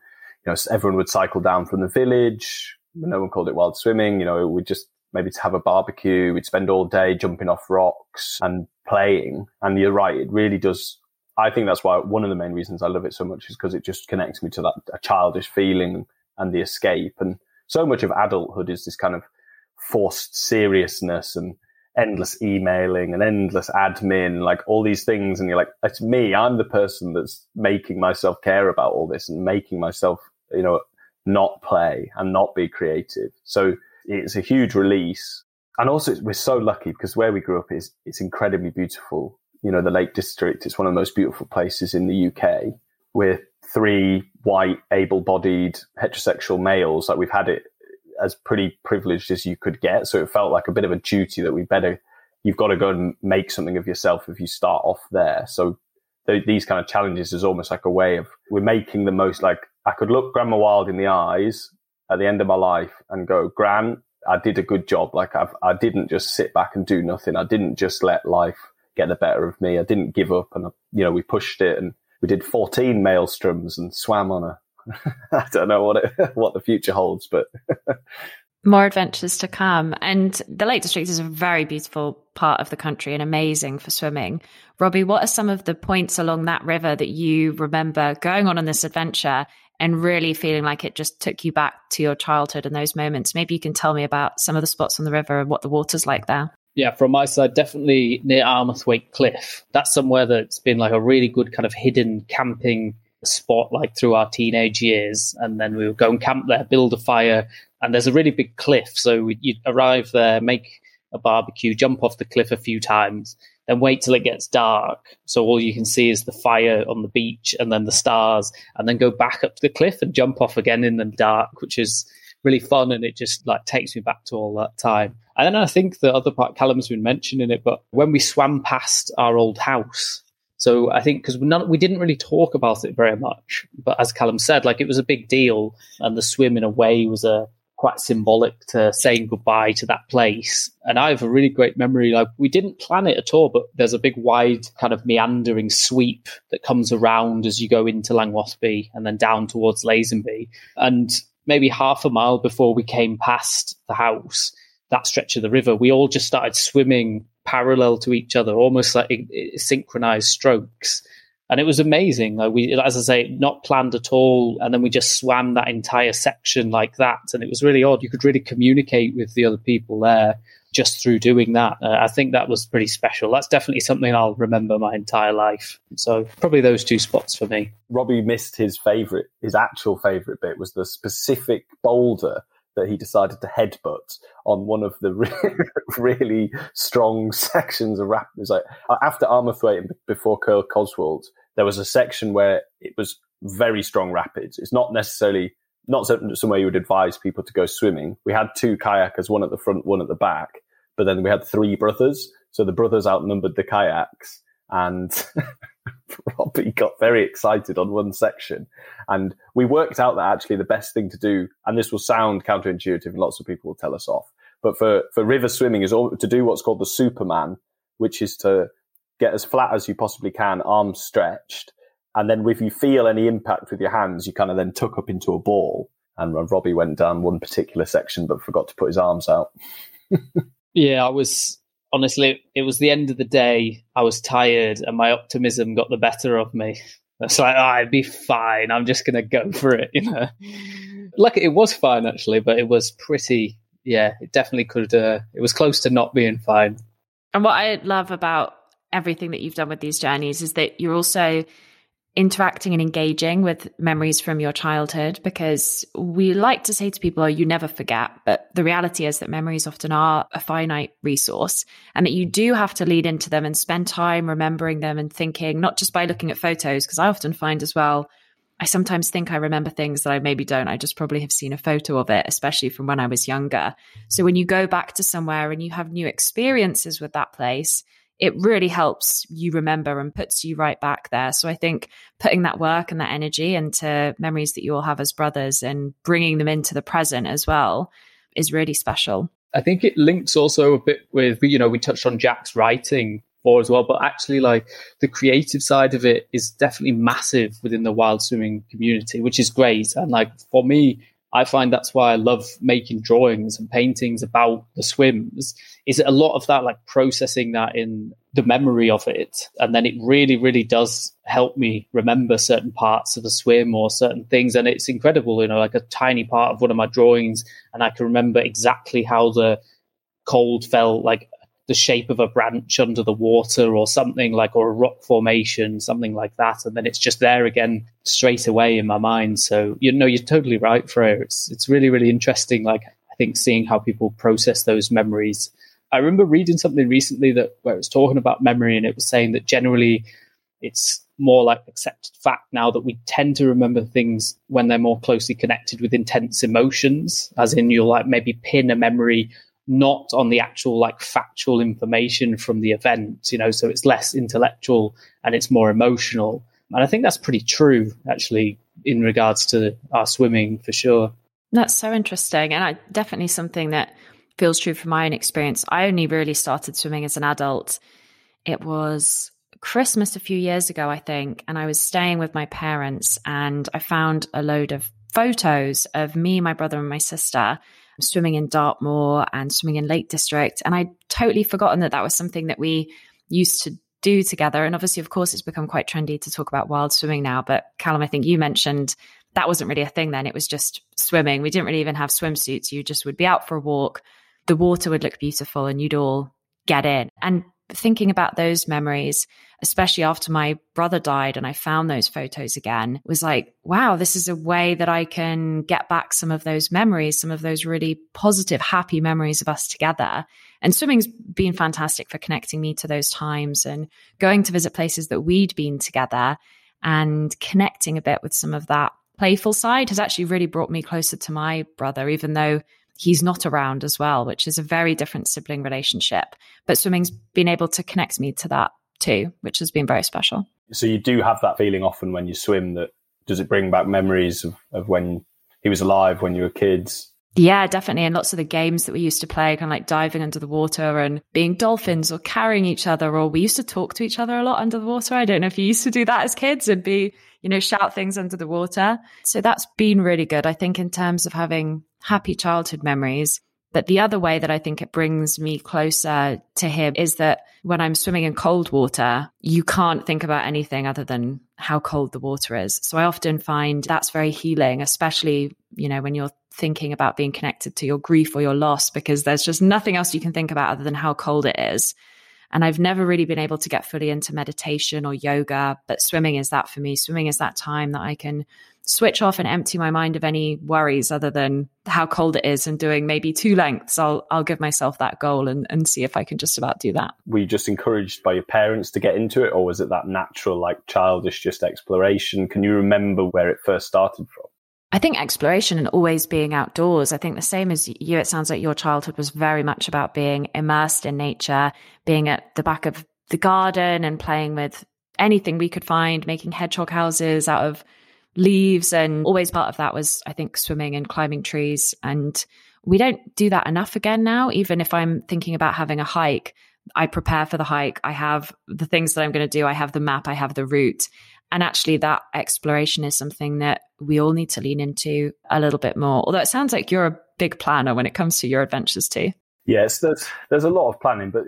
S2: you know, everyone would cycle down from the village. No one called it wild swimming. You know, we'd just maybe to have a barbecue. We'd spend all day jumping off rocks and playing. And you're right, it really does. I think that's why one of the main reasons I love it so much is because it just connects me to that childish feeling and the escape. And so much of adulthood is this kind of forced seriousness and endless emailing and endless admin, like all these things. And you're like, it's me. I'm the person that's making myself care about all this and making myself, you know, not play and not be creative. So it's a huge release. And also we're so lucky because where we grew up is, it's incredibly beautiful. You know, the Lake District is one of the most beautiful places in the UK. We're three white, able bodied heterosexual males. Like we've had it as pretty privileged as you could get. So it felt like a bit of a duty that we better, you've got to go and make something of yourself if you start off there. So th- these kind of challenges is almost like a way of, we're making the most, like, I could look Grandma Wild in the eyes at the end of my life and go, Gran, I did a good job. Like I've, I didn't just sit back and do nothing. I didn't just let life get the better of me. I didn't give up and, you know, we pushed it and we did 14 maelstroms and swam on a I don't know what it, what the future holds, but
S1: more adventures to come. And the Lake District is a very beautiful part of the country and amazing for swimming. Robbie, what are some of the points along that river that you remember going on on this adventure and really feeling like it just took you back to your childhood and those moments? Maybe you can tell me about some of the spots on the river and what the water's like there.
S3: Yeah, from my side, definitely near Armathwaite Cliff. That's somewhere that's been like a really good kind of hidden camping spot like through our teenage years. And then we would go and camp there, build a fire, and there's a really big cliff. So you'd arrive there, make a barbecue, jump off the cliff a few times, then wait till it gets dark. So all you can see is the fire on the beach and then the stars, and then go back up to the cliff and jump off again in the dark, which is really fun. And it just like takes me back to all that time. And then I think the other part, Callum's been mentioning it, but when we swam past our old house, so I think because we, didn't really talk about it very much, but as Callum said, like it was a big deal, and the swim in a way was a quite symbolic to saying goodbye to that place. And I have a really great memory. Like we didn't plan it at all, but there's a big wide kind of meandering sweep that comes around as you go into Langwathby and then down towards Lazonby. And maybe half a mile before we came past the house, that stretch of the river, we all just started swimming parallel to each other, almost like synchronized strokes. And it was amazing. Like we, as I say, not planned at all. And then we just swam that entire section like that. And it was really odd. You could really communicate with the other people there just through doing that. Uh, I think that was pretty special. That's definitely something I'll remember my entire life. So probably those two spots for me.
S2: Robbie missed his favorite, his actual favorite bit was the specific boulder that he decided to headbutt on one of the really strong sections of rap. It was like uh, after Armathwaite and before Kirkoswald, there was a section where it was very strong rapids. It's not necessarily not somewhere you would advise people to go swimming. We had two kayakers, one at the front, one at the back, but then we had three brothers. So the brothers outnumbered the kayaks and Robbie got very excited on one section. And we worked out that actually the best thing to do, and this will sound counterintuitive and lots of people will tell us off, but for, for river swimming is all, to do what's called the Superman, which is to get as flat as you possibly can, arms stretched, and then if you feel any impact with your hands, you kind of then tuck up into a ball. And Robbie went down one particular section, but forgot to put his arms out.
S3: yeah, I was honestly, it was the end of the day. I was tired, and my optimism got the better of me. It's like, oh, I'd be fine. I'm just going to go for it, you know. Lucky it was fine actually, but it was pretty. Yeah, it definitely could. Uh, it was close to not being fine.
S1: And what I love about everything that you've done with these journeys is that you're also interacting and engaging with memories from your childhood because we like to say to people, oh, you never forget. But the reality is that memories often are a finite resource and that you do have to lead into them and spend time remembering them and thinking, not just by looking at photos, because I often find as well, I sometimes think I remember things that I maybe don't. I just probably have seen a photo of it, especially from when I was younger. So when you go back to somewhere and you have new experiences with that place, it really helps you remember and puts you right back there. So I think putting that work and that energy into memories that you all have as brothers and bringing them into the present as well is really special.
S3: I think it links also a bit with, you know, we touched on Jack's writing for as well, but actually, like the creative side of it is definitely massive within the wild swimming community, which is great. And like for me, I find that's why I love making drawings and paintings about the swims. Is a lot of that like processing that in the memory of it, and then it really, really does help me remember certain parts of the swim or certain things. And it's incredible, you know, like a tiny part of one of my drawings, and I can remember exactly how the cold felt like the shape of a branch under the water or something like or a rock formation something like that. And then it's just there again straight away in my mind. So you know you're totally right freya it's it's really really interesting like i think seeing how people process those memories. I remember reading something recently that where it was talking about memory and it was saying that generally it's more like accepted fact now that we tend to remember things when they're more closely connected with intense emotions as in you'll like maybe pin a memory not on the actual like factual information from the event, you know, so it's less intellectual and it's more emotional. And I think that's pretty true actually in regards to our swimming for sure.
S1: That's so interesting. And I, definitely something that feels true from my own experience. I only really started swimming as an adult. It was Christmas a few years ago, I think, and I was staying with my parents and I found a load of photos of me, my brother, and my sister swimming in Dartmoor and swimming in Lake District. And I'd totally forgotten that that was something that we used to do together. And obviously, of course, it's become quite trendy to talk about wild swimming now. But Callum, I think you mentioned that wasn't really a thing then. It was just swimming. We didn't really even have swimsuits. You just would be out for a walk. The water would look beautiful and you'd all get in. And thinking about those memories, especially after my brother died and I found those photos again, was like, wow, this is a way that I can get back some of those memories, some of those really positive, happy memories of us together. And swimming's been fantastic for connecting me to those times and going to visit places that we'd been together and connecting a bit with some of that playful side has actually really brought me closer to my brother, even though he's not around as well, which is a very different sibling relationship. But swimming's been able to connect me to that too, which has been very special.
S2: So you do have that feeling often when you swim that does it bring back memories of, of when he was alive, when you were kids?
S1: Yeah, definitely. And lots of the games that we used to play, kind of like diving under the water and being dolphins or carrying each other, or we used to talk to each other a lot under the water. I don't know if you used to do that as kids and be, you know, shout things under the water. So that's been really good. I think in terms of having happy childhood memories. But the other way that I think it brings me closer to him is that when I'm swimming in cold water, you can't think about anything other than how cold the water is. So I often find that's very healing, especially, you know, when you're thinking about being connected to your grief or your loss, because there's just nothing else you can think about other than how cold it is. And I've never really been able to get fully into meditation or yoga, but swimming is that for me. Swimming is that time that I can switch off and empty my mind of any worries other than how cold it is and doing maybe two lengths. I'll I'll give myself that goal and, and see if I can just about do that.
S2: Were you just encouraged by your parents to get into it or was it that natural, like childish just exploration? Can you remember where it first started from?
S1: I think exploration and always being outdoors. I think the same as you, it sounds like your childhood was very much about being immersed in nature, being at the back of the garden and playing with anything we could find, making hedgehog houses out of leaves. And always part of that was, I think, swimming and climbing trees. And we don't do that enough again now. Even if I'm thinking about having a hike, I prepare for the hike. I have the things that I'm going to do. I have the map. I have the route. And actually, that exploration is something that we all need to lean into a little bit more. Although it sounds like you're a big planner when it comes to your adventures too.
S2: Yes, there's there's a lot of planning, but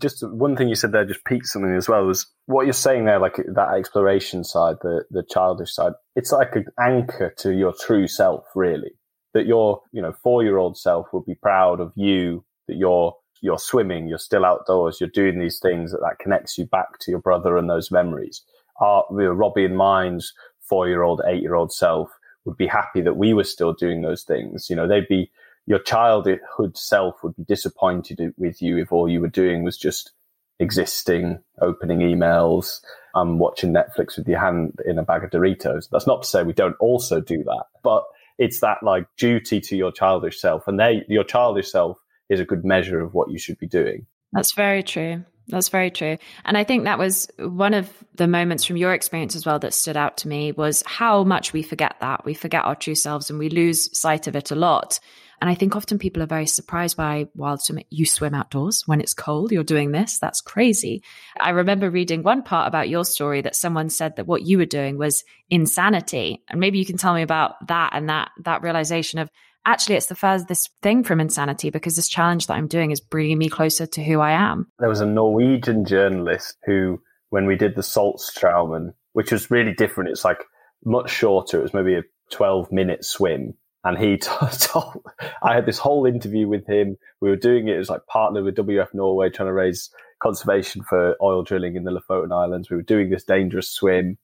S2: just one thing you said there just piqued something as well was what you're saying there, like that exploration side, the the childish side. It's like an anchor to your true self, really. That your you know four year old self would be proud of you. That you're you're swimming, you're still outdoors, you're doing these things that that connects you back to your brother and those memories our you know, Robbie and mine's four year old, eight year old self would be happy that we were still doing those things. You know, they'd be your childhood self would be disappointed with you if all you were doing was just existing, opening emails, um, watching Netflix with your hand in a bag of Doritos. That's not to say we don't also do that, but it's that like duty to your childish self, and they, your childish self is a good measure of what you should be doing.
S1: That's very true. That's very true. And I think that was one of the moments from your experience as well that stood out to me was how much we forget that. We forget our true selves and we lose sight of it a lot. And I think often people are very surprised by wild swimming. You swim outdoors when it's cold. You're doing this. That's crazy. I remember reading one part about your story that someone said that what you were doing was insanity. And maybe you can tell me about that and that, that realization of actually it's the furthest thing from insanity because this challenge that I'm doing is bringing me closer to who I am.
S2: There was a Norwegian journalist who, when we did the Saltstraumen, which was really different, it's like much shorter. It was maybe a 12 minute swim. And he told, I had this whole interview with him. We were doing it as like partner with WF Norway, trying to raise conservation for oil drilling in the Lofoten Islands. We were doing this dangerous swim.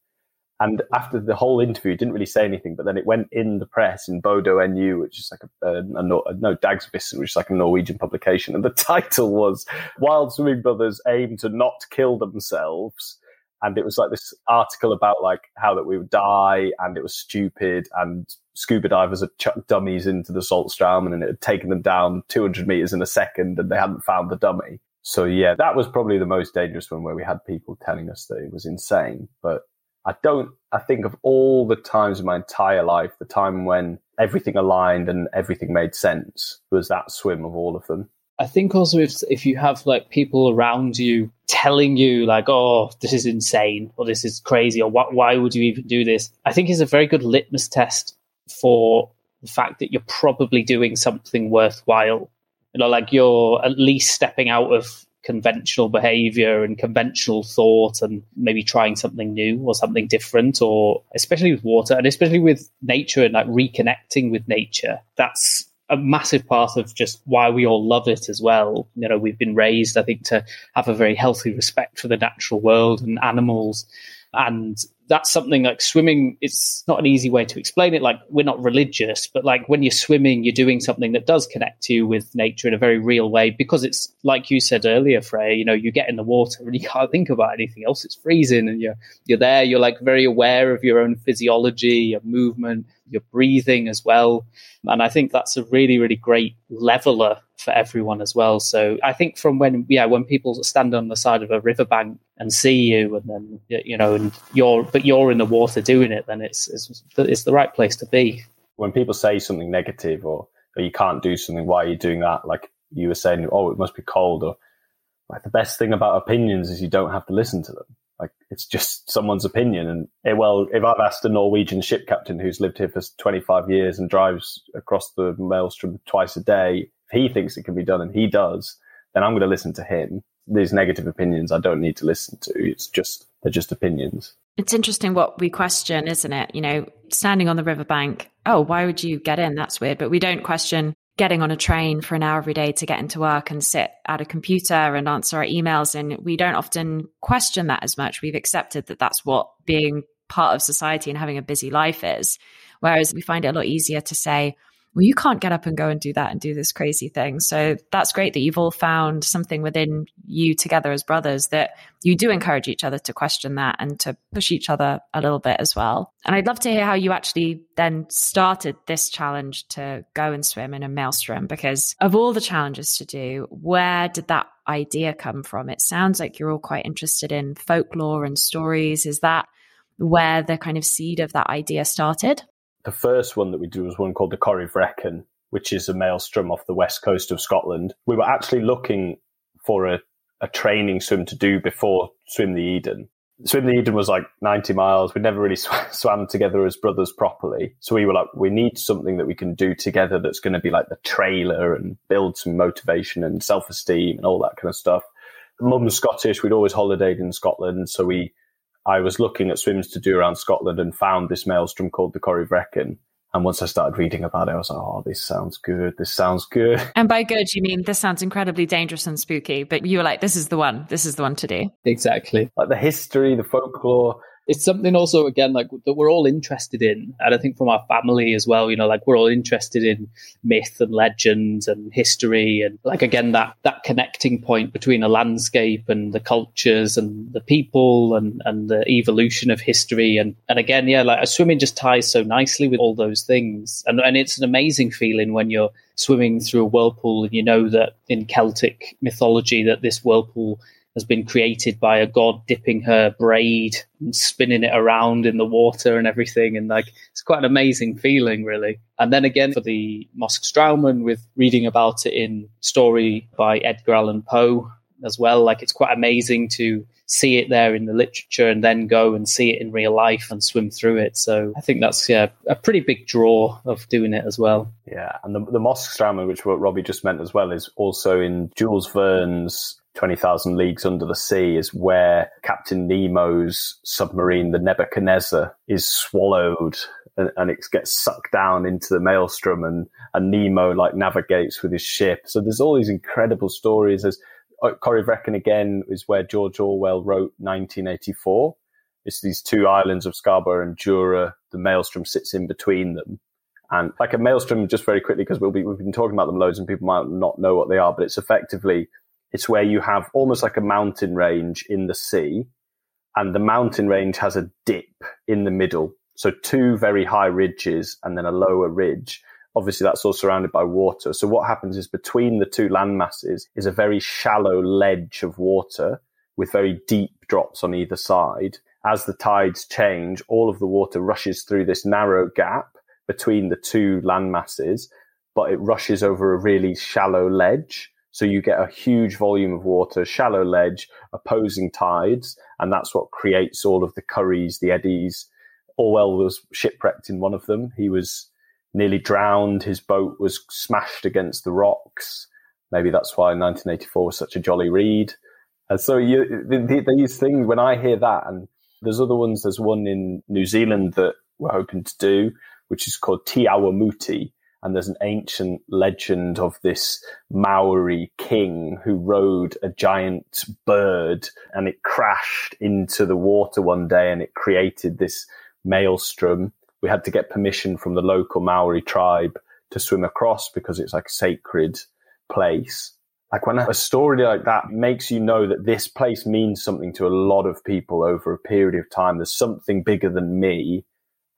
S2: And after the whole interview, didn't really say anything, but then it went in the press in Bodo NU, which is like a, a, a, a no Dagsavisen, which is like a Norwegian publication. And the title was Wild Swimming Brothers Aim to Not Kill Themselves. And it was like this article about like how that we would die and it was stupid and scuba divers had chucked dummies into the salt Saltstraumen and it had taken them down 200 meters in a second and they hadn't found the dummy. So yeah, that was probably the most dangerous one where we had people telling us that it was insane. But I don't, I think of all the times in my entire life, the time when everything aligned and everything made sense was that swim of all of them.
S3: I think also if if you have like people around you telling you like, oh, this is insane or this is crazy or why, why would you even do this? I think is a very good litmus test for the fact that you're probably doing something worthwhile. You know, like you're at least stepping out of conventional behavior and conventional thought and maybe trying something new or something different or especially with water and especially with nature and like reconnecting with nature that's a massive part of just why we all love it as well. You know, we've been raised, I think, to have a very healthy respect for the natural world and animals. And that's something like swimming it's not an easy way to explain it. Like we're not religious but like when you're swimming you're doing something that does connect you with nature in a very real way because it's like you said earlier frey you know you get in the water and you can't think about anything else. It's freezing and you're you're there. You're like very aware of your own physiology your movement your breathing as well. And i think that's a really really great leveler for everyone as well. So i think from when yeah when people stand on the side of a riverbank and see you and then you know and you're but you're in the water doing it then it's it's, it's the right place to be.
S2: When people say something negative or, or you can't do something why are you doing that? Like you were saying oh it must be cold or like the best thing about opinions is you don't have to listen to them. Like it's just someone's opinion. And it, eh, well if i've asked a norwegian ship captain who's lived here for 25 years and drives across the maelstrom twice a day if he thinks it can be done and he does then i'm going to listen to him these negative opinions I don't need to listen to. It's just they're just opinions.
S1: It's interesting what we question, isn't it? You know, standing on the riverbank, oh, why would you get in? That's weird. But we don't question getting on a train for an hour every day to get into work and sit at a computer and answer our emails. And we don't often question that as much. We've accepted that that's what being part of society and having a busy life is. Whereas we find it a lot easier to say, well, you can't get up and go and do that and do this crazy thing. So that's great that you've all found something within you together as brothers that you do encourage each other to question that and to push each other a little bit as well. And I'd love to hear how you actually then started this challenge to go and swim in a maelstrom because of all the challenges to do, where did that idea come from? It sounds like you're all quite interested in folklore and stories. Is that where the kind of seed of that idea started?
S2: The first one that we did was one called the Corryvreckan, which is a maelstrom off the west coast of Scotland. We were actually looking for a, a training swim to do before Swim the Eden. Swim the Eden was like 90 miles. We'd never really sw- swam together as brothers properly. So we were like, we need something that we can do together that's going to be like the trailer and build some motivation and self esteem and all that kind of stuff. Mum's Scottish. We'd always holidayed in Scotland. So we I was looking at swims to do around Scotland and found this maelstrom called the Corryvreckan. And once I started reading about it, I was like, oh, this sounds good. This sounds good.
S1: And by good, you mean this sounds incredibly dangerous and spooky, but you were like, this is the one. This is the one to do.
S3: Exactly.
S2: Like the history, the folklore,
S3: it's something also again like that we're all interested in and i think from our family as well you know like we're all interested in myth and legends and history and like again that that connecting point between a landscape and the cultures and the people and and the evolution of history. And and again yeah like swimming just ties so nicely with all those things. And and it's an amazing feeling when you're swimming through a whirlpool and you know that in celtic mythology that this whirlpool has been created by a god dipping her braid and spinning it around in the water and everything. And like, it's quite an amazing feeling, really. And then again, for the Moskstraumen, with reading about it in story by Edgar Allan Poe as well, like, it's quite amazing to see it there in the literature and then go and see it in real life and swim through it. So I think that's yeah a pretty big draw of doing it as well.
S2: Yeah, and the the Moskstraumen, which what Robbie just meant as well, is also in Jules Verne's 20,000 Leagues Under the Sea is where Captain Nemo's submarine, the Nebuchadnezzar, is swallowed and, and, it gets sucked down into the maelstrom and, and Nemo like navigates with his ship. So there's all these incredible stories. There's uh, Corryvreckan again is where George Orwell wrote 1984. It's these two islands of Scarba and Jura. The maelstrom sits in between them. And like a maelstrom, just very quickly, because we'll be, we've been talking about them loads and people might not know what they are, but it's effectively it's where you have almost like a mountain range in the sea, and the mountain range has a dip in the middle. So two very high ridges and then a lower ridge. Obviously, that's all surrounded by water. So what happens is between the two land masses is a very shallow ledge of water with very deep drops on either side. As the tides change, all of the water rushes through this narrow gap between the two land masses, but it rushes over a really shallow ledge. So you get a huge volume of water, shallow ledge, opposing tides, and that's what creates all of the curries, the eddies. Orwell was shipwrecked in one of them. He was nearly drowned. His boat was smashed against the rocks. Maybe that's why 1984 was such a jolly read. And so you, these things, when I hear that, and there's other ones, there's one in New Zealand that we're hoping to do, which is called Te Aumiti, and there's an ancient legend of this Maori king who rode a giant bird and it crashed into the water one day and it created this maelstrom. We had to get permission from the local Maori tribe to swim across because it's like a sacred place. Like when a story like that makes you know that this place means something to a lot of people over a period of time. There's something bigger than me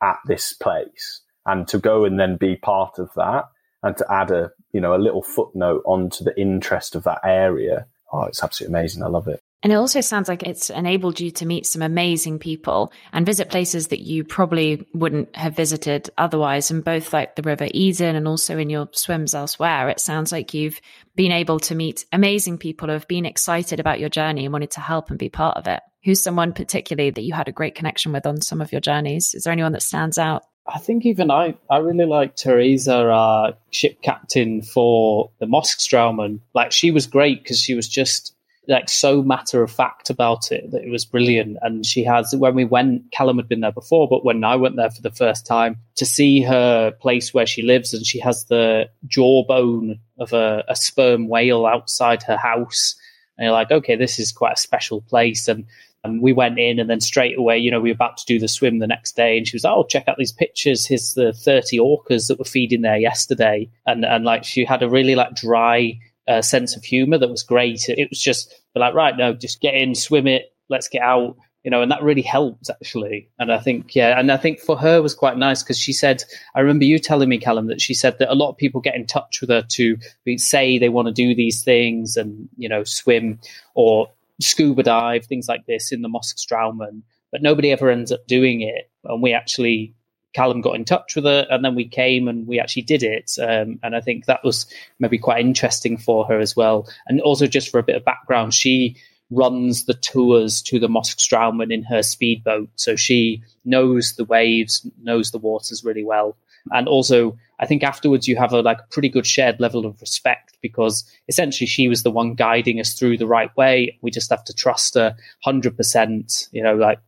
S2: at this place. And to go and then be part of that and to add a, you know, a little footnote onto the interest of that area. Oh, it's absolutely amazing. I love it.
S1: And it also sounds like it's enabled you to meet some amazing people and visit places that you probably wouldn't have visited otherwise. And both like the River Eden and also in your swims elsewhere, it sounds like you've been able to meet amazing people who have been excited about your journey and wanted to help and be part of it. Who's someone particularly that you had a great connection with on some of your journeys? Is there anyone that stands out?
S3: I think even I, I really like Teresa, our ship captain for the Moskstraumen. Like she was great because she was just like so matter of fact about it that it was brilliant. And she has when we went, Callum had been there before, but when I went there for the first time to see her place where she lives, and she has the jawbone of a, a sperm whale outside her house. And you're like, okay, this is quite a special place. And and we went in, and then straight away, you know, we were about to do the swim the next day, and she was, like, "Oh, check out these pictures. Here's the thirty orcas that were feeding there yesterday." And and like she had a really like dry uh, sense of humor that was great. It was just like, right, no, just get in, swim it, let's get out, you know, and that really helped actually. And I think, yeah, and I think for her was quite nice because she said, I remember you telling me, Callum, that she said that a lot of people get in touch with her to say they want to do these things and, you know, swim or scuba dive, things like this in the Moskstraumen, but nobody ever ends up doing it. And we actually Callum got in touch with her, and then we came and we actually did it. Um, and I think that was maybe quite interesting for her as well. And also, just for a bit of background, she runs the tours to the Moskstraumen in her speedboat, so she knows the waves, knows the waters really well. And also, I think afterwards you have a like pretty good shared level of respect because essentially she was the one guiding us through the right way. We just have to trust her hundred percent. You know, like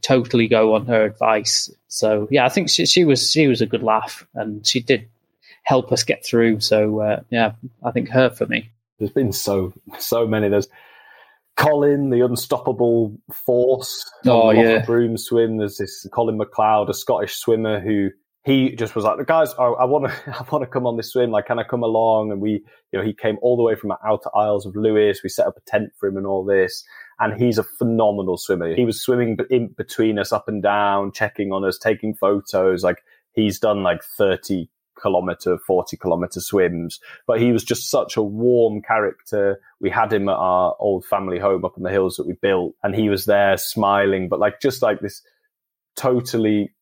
S3: totally go on her advice. So yeah, I think she, she was she was a good laugh, and she did help us get through. So uh, yeah, I think her for me.
S2: There's been so so many. There's Colin, the unstoppable force.
S3: Oh yeah,
S2: broom swim. There's this Colin McLeod, a Scottish swimmer who he just was like, guys, I, I want to, I want to come on this swim. Like, can I come along? And we, you know, he came all the way from the outer Isles of Lewis. We set up a tent for him and all this and he's a phenomenal swimmer. He was swimming in between us, up and down, checking on us, taking photos. Like he's done like thirty kilometer, forty kilometer swims, but he was just such a warm character. We had him at our old family home up in the hills that we built, and he was there smiling, but like just like this, totally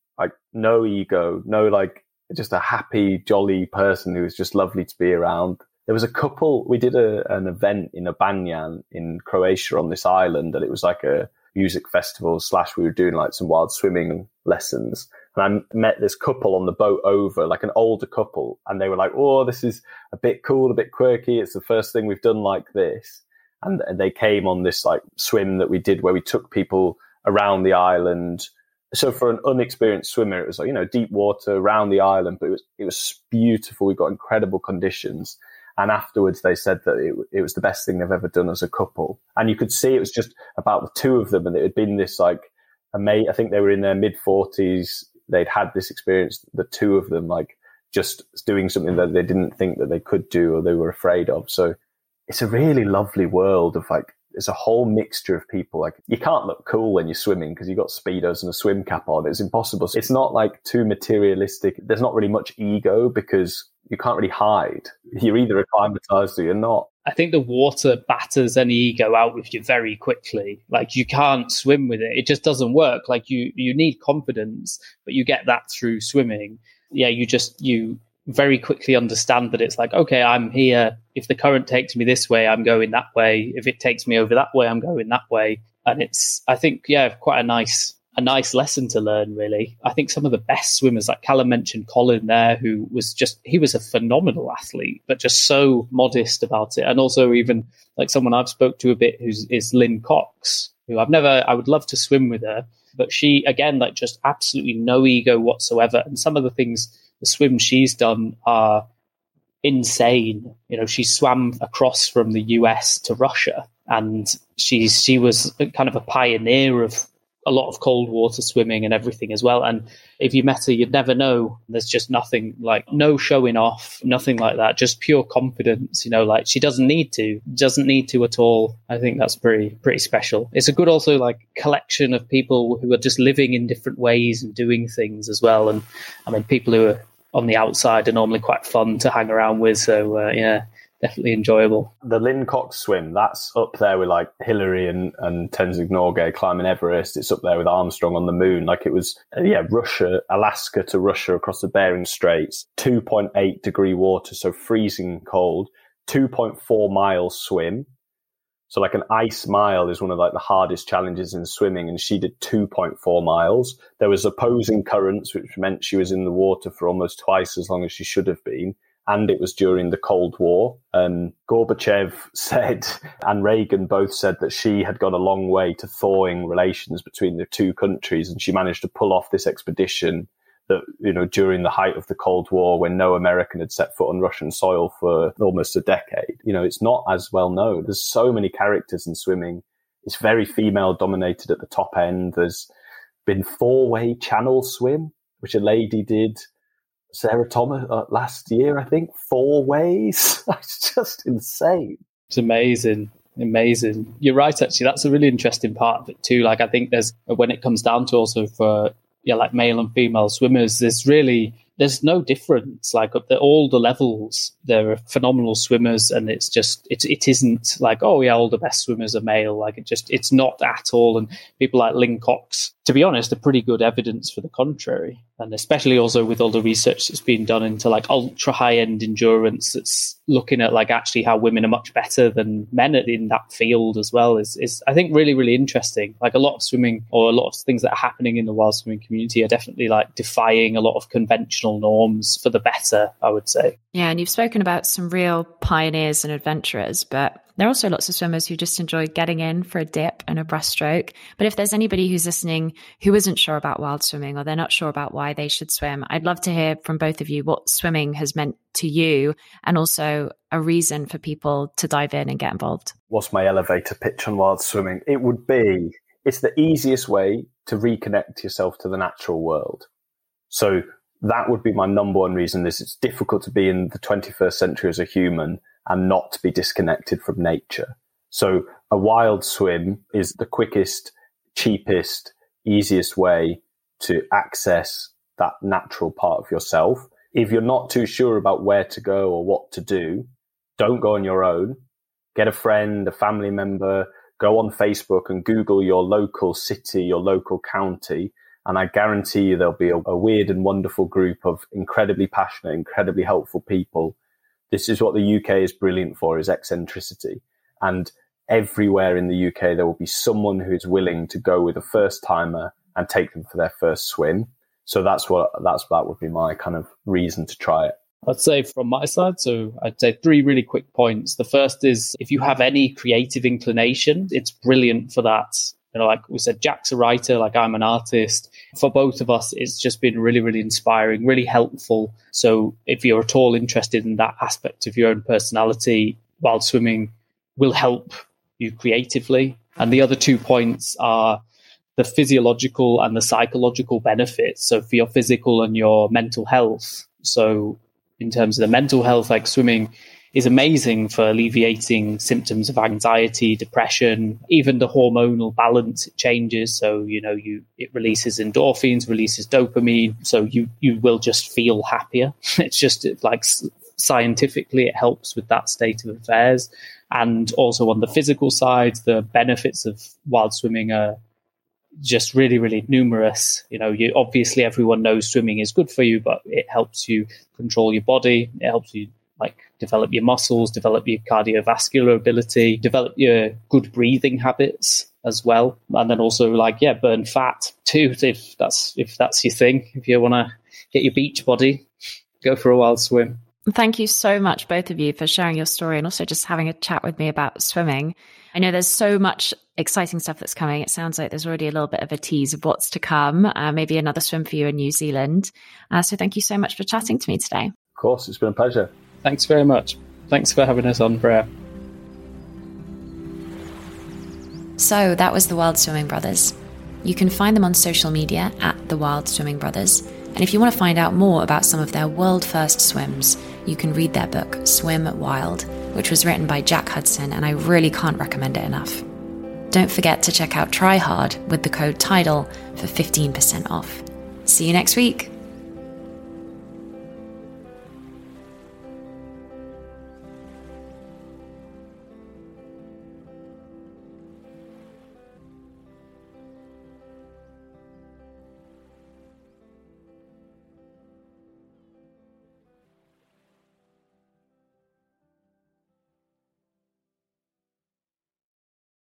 S2: no ego, no like just a happy, jolly person who was just lovely to be around there was a couple. We did a, an event in a banyan in Croatia on this island, and it was like a music festival slash we were doing like some wild swimming lessons. And I met this couple on the boat over, like an older couple, and they were like, "Oh, this is a bit cool, a bit quirky. It's the first thing we've done like this." And they came on this like swim that we did where we took people around the island. So for an unexperienced swimmer, it was like you know deep water around the island, but it was it was beautiful. We got incredible conditions, and afterwards, they said that it, it was the best thing they've ever done as a couple. And you could see it was just about the two of them, and it had been this like, a mate. I think they were in their mid forties. They'd had this experience. The two of them, like, just doing something that they didn't think that they could do or they were afraid of. So it's a really lovely world of like there's a whole mixture of people. Like you can't look cool when you're swimming because you've got speedos and a swim cap on. It's impossible. It's not like too materialistic. There's not really much ego because you can't really hide. You're either acclimatized or you're not.
S3: I think the water batters any ego out with you very quickly. Like you can't swim with it. It just doesn't work. Like you you need confidence, but you get that through swimming. Yeah, you just you very quickly understand that it's like, okay, I'm here. If the current takes me this way, I'm going that way. If it takes me over that way, I'm going that way. And it's, I think, yeah, quite a nice, a nice lesson to learn, really. I think some of the best swimmers, like Callum mentioned Colin there, who was just, he was a phenomenal athlete, but just so modest about it. And also, even like someone I've spoke to a bit who's is Lynn Cox, who I've never, I would love to swim with her, but she, again, like just absolutely no ego whatsoever. And some of the things the swims she's done are insane. You know, she swam across from the US to Russia, and she's she was kind of a pioneer of a lot of cold water swimming and everything as well. And if you met her, you'd never know. There's just nothing like no showing off, nothing like that. Just pure confidence. You know, like she doesn't need to, doesn't need to at all. I think that's pretty pretty special. It's a good also like collection of people who are just living in different ways and doing things as well. And I mean, people who are on the outside are normally quite fun to hang around with. So uh, yeah, definitely enjoyable.
S2: The Lynn Cox swim, that's up there with like Hillary and, and Tenzing Norgay climbing Everest. It's up there with Armstrong on the moon. Like it was, uh, yeah, Russia, Alaska to Russia across the Bering Straits, 2.8 degree water, so freezing cold, 2.4 miles swim. So like an ice mile is one of like the hardest challenges in swimming, and she did 2.4 miles. There was opposing currents, which meant she was in the water for almost twice as long as she should have been and it was during the Cold War. Um, Gorbachev said, and Reagan both said that she had gone a long way to thawing relations between the two countries, and she managed to pull off this expedition that, you know, during the height of the Cold War, when no American had set foot on Russian soil for almost a decade. You know, it's not as well known. There's so many characters in swimming. It's very female dominated at the top end. There's been four way channel swim, which a lady did Sarah Thomas uh, last year, I think, four ways. That's just insane.
S3: It's amazing. Amazing. You're right, actually. That's a really interesting part of it, too. Like, I think there's, when it comes down to also for, yeah, like male and female swimmers, there's really, there's no difference. Like at the, all the levels, there are phenomenal swimmers, and it's just it it isn't like oh yeah, all the best swimmers are male. Like it just it's not at all. And people like Lynn Cox, to be honest, are pretty good evidence for the contrary. And especially also with all the research that's been done into like ultra high end endurance, that's looking at like actually how women are much better than men in that field as well is is I think really really interesting. Like a lot of swimming or a lot of things that are happening in the wild swimming community are definitely like defying a lot of conventional norms for the better. I would say.
S1: Yeah, and you've spoken about some real pioneers and adventurers, but there are also lots of swimmers who just enjoy getting in for a dip and a breaststroke. But if there's anybody who's listening who isn't sure about wild swimming or they're not sure about why they should swim, I'd love to hear from both of you what swimming has meant to you and also a reason for people to dive in and get involved.
S2: What's my elevator pitch on wild swimming? It would be it's the easiest way to reconnect yourself to the natural world. So that would be my number one reason is it's difficult to be in the 21st century as a human and not to be disconnected from nature. So a wild swim is the quickest, cheapest, easiest way to access that natural part of yourself. If you're not too sure about where to go or what to do, don't go on your own. Get a friend, a family member, go on Facebook and Google your local city, your local county, and I guarantee you there'll be a, a, weird and wonderful group of incredibly passionate, incredibly helpful people. This is what the UK is brilliant for is eccentricity. And everywhere in the UK, there will be someone who is willing to go with a first timer and take them for their first swim. So that's what, that's, that would be my kind of reason to try it.
S3: I'd say from my side, so I'd say three really quick points. The first is if you have any creative inclination, it's brilliant for that you know, like we said, Jack's a writer, like I'm an artist. For both of us, it's just been really, really inspiring, really helpful. So if you're at all interested in that aspect of your own personality, wild swimming will help you creatively. And the other two points are the physiological and the psychological benefits. So for your physical and your mental health. So in terms of the mental health, like swimming is amazing for alleviating symptoms of anxiety, depression, even the hormonal balance it changes. So, you know, you it releases endorphins, releases dopamine. So you you will just feel happier. It's just like scientifically it helps with that state of affairs. And also on the physical side, the benefits of wild swimming are just really, really numerous. You know, you obviously everyone knows swimming is good for you, but it helps you control your body. It helps you like develop your muscles, develop your cardiovascular ability, develop your good breathing habits as well. And then also like, yeah, burn fat too, if that's, if that's your thing. If you want to get your beach body, go for a wild swim.
S1: Thank you so much, both of you, for sharing your story and also just having a chat with me about swimming. I know there's so much exciting stuff that's coming. It sounds like there's already a little bit of a tease of what's to come, uh, maybe another swim for you in New Zealand. Uh, so thank you so much for chatting to me today.
S2: Of course, it's been a pleasure.
S3: Thanks very much. Thanks for having us on, Freya.
S1: So that was the Wild Swimming Brothers. You can find them on social media at the Wild Swimming Brothers. And if you want to find out more about some of their world first swims, you can read their book, Swim Wild, which was written by Jack Hudson, and I really can't recommend it enough. Don't forget to check out Trihard with the code TIDAL for 15% off. See you next week.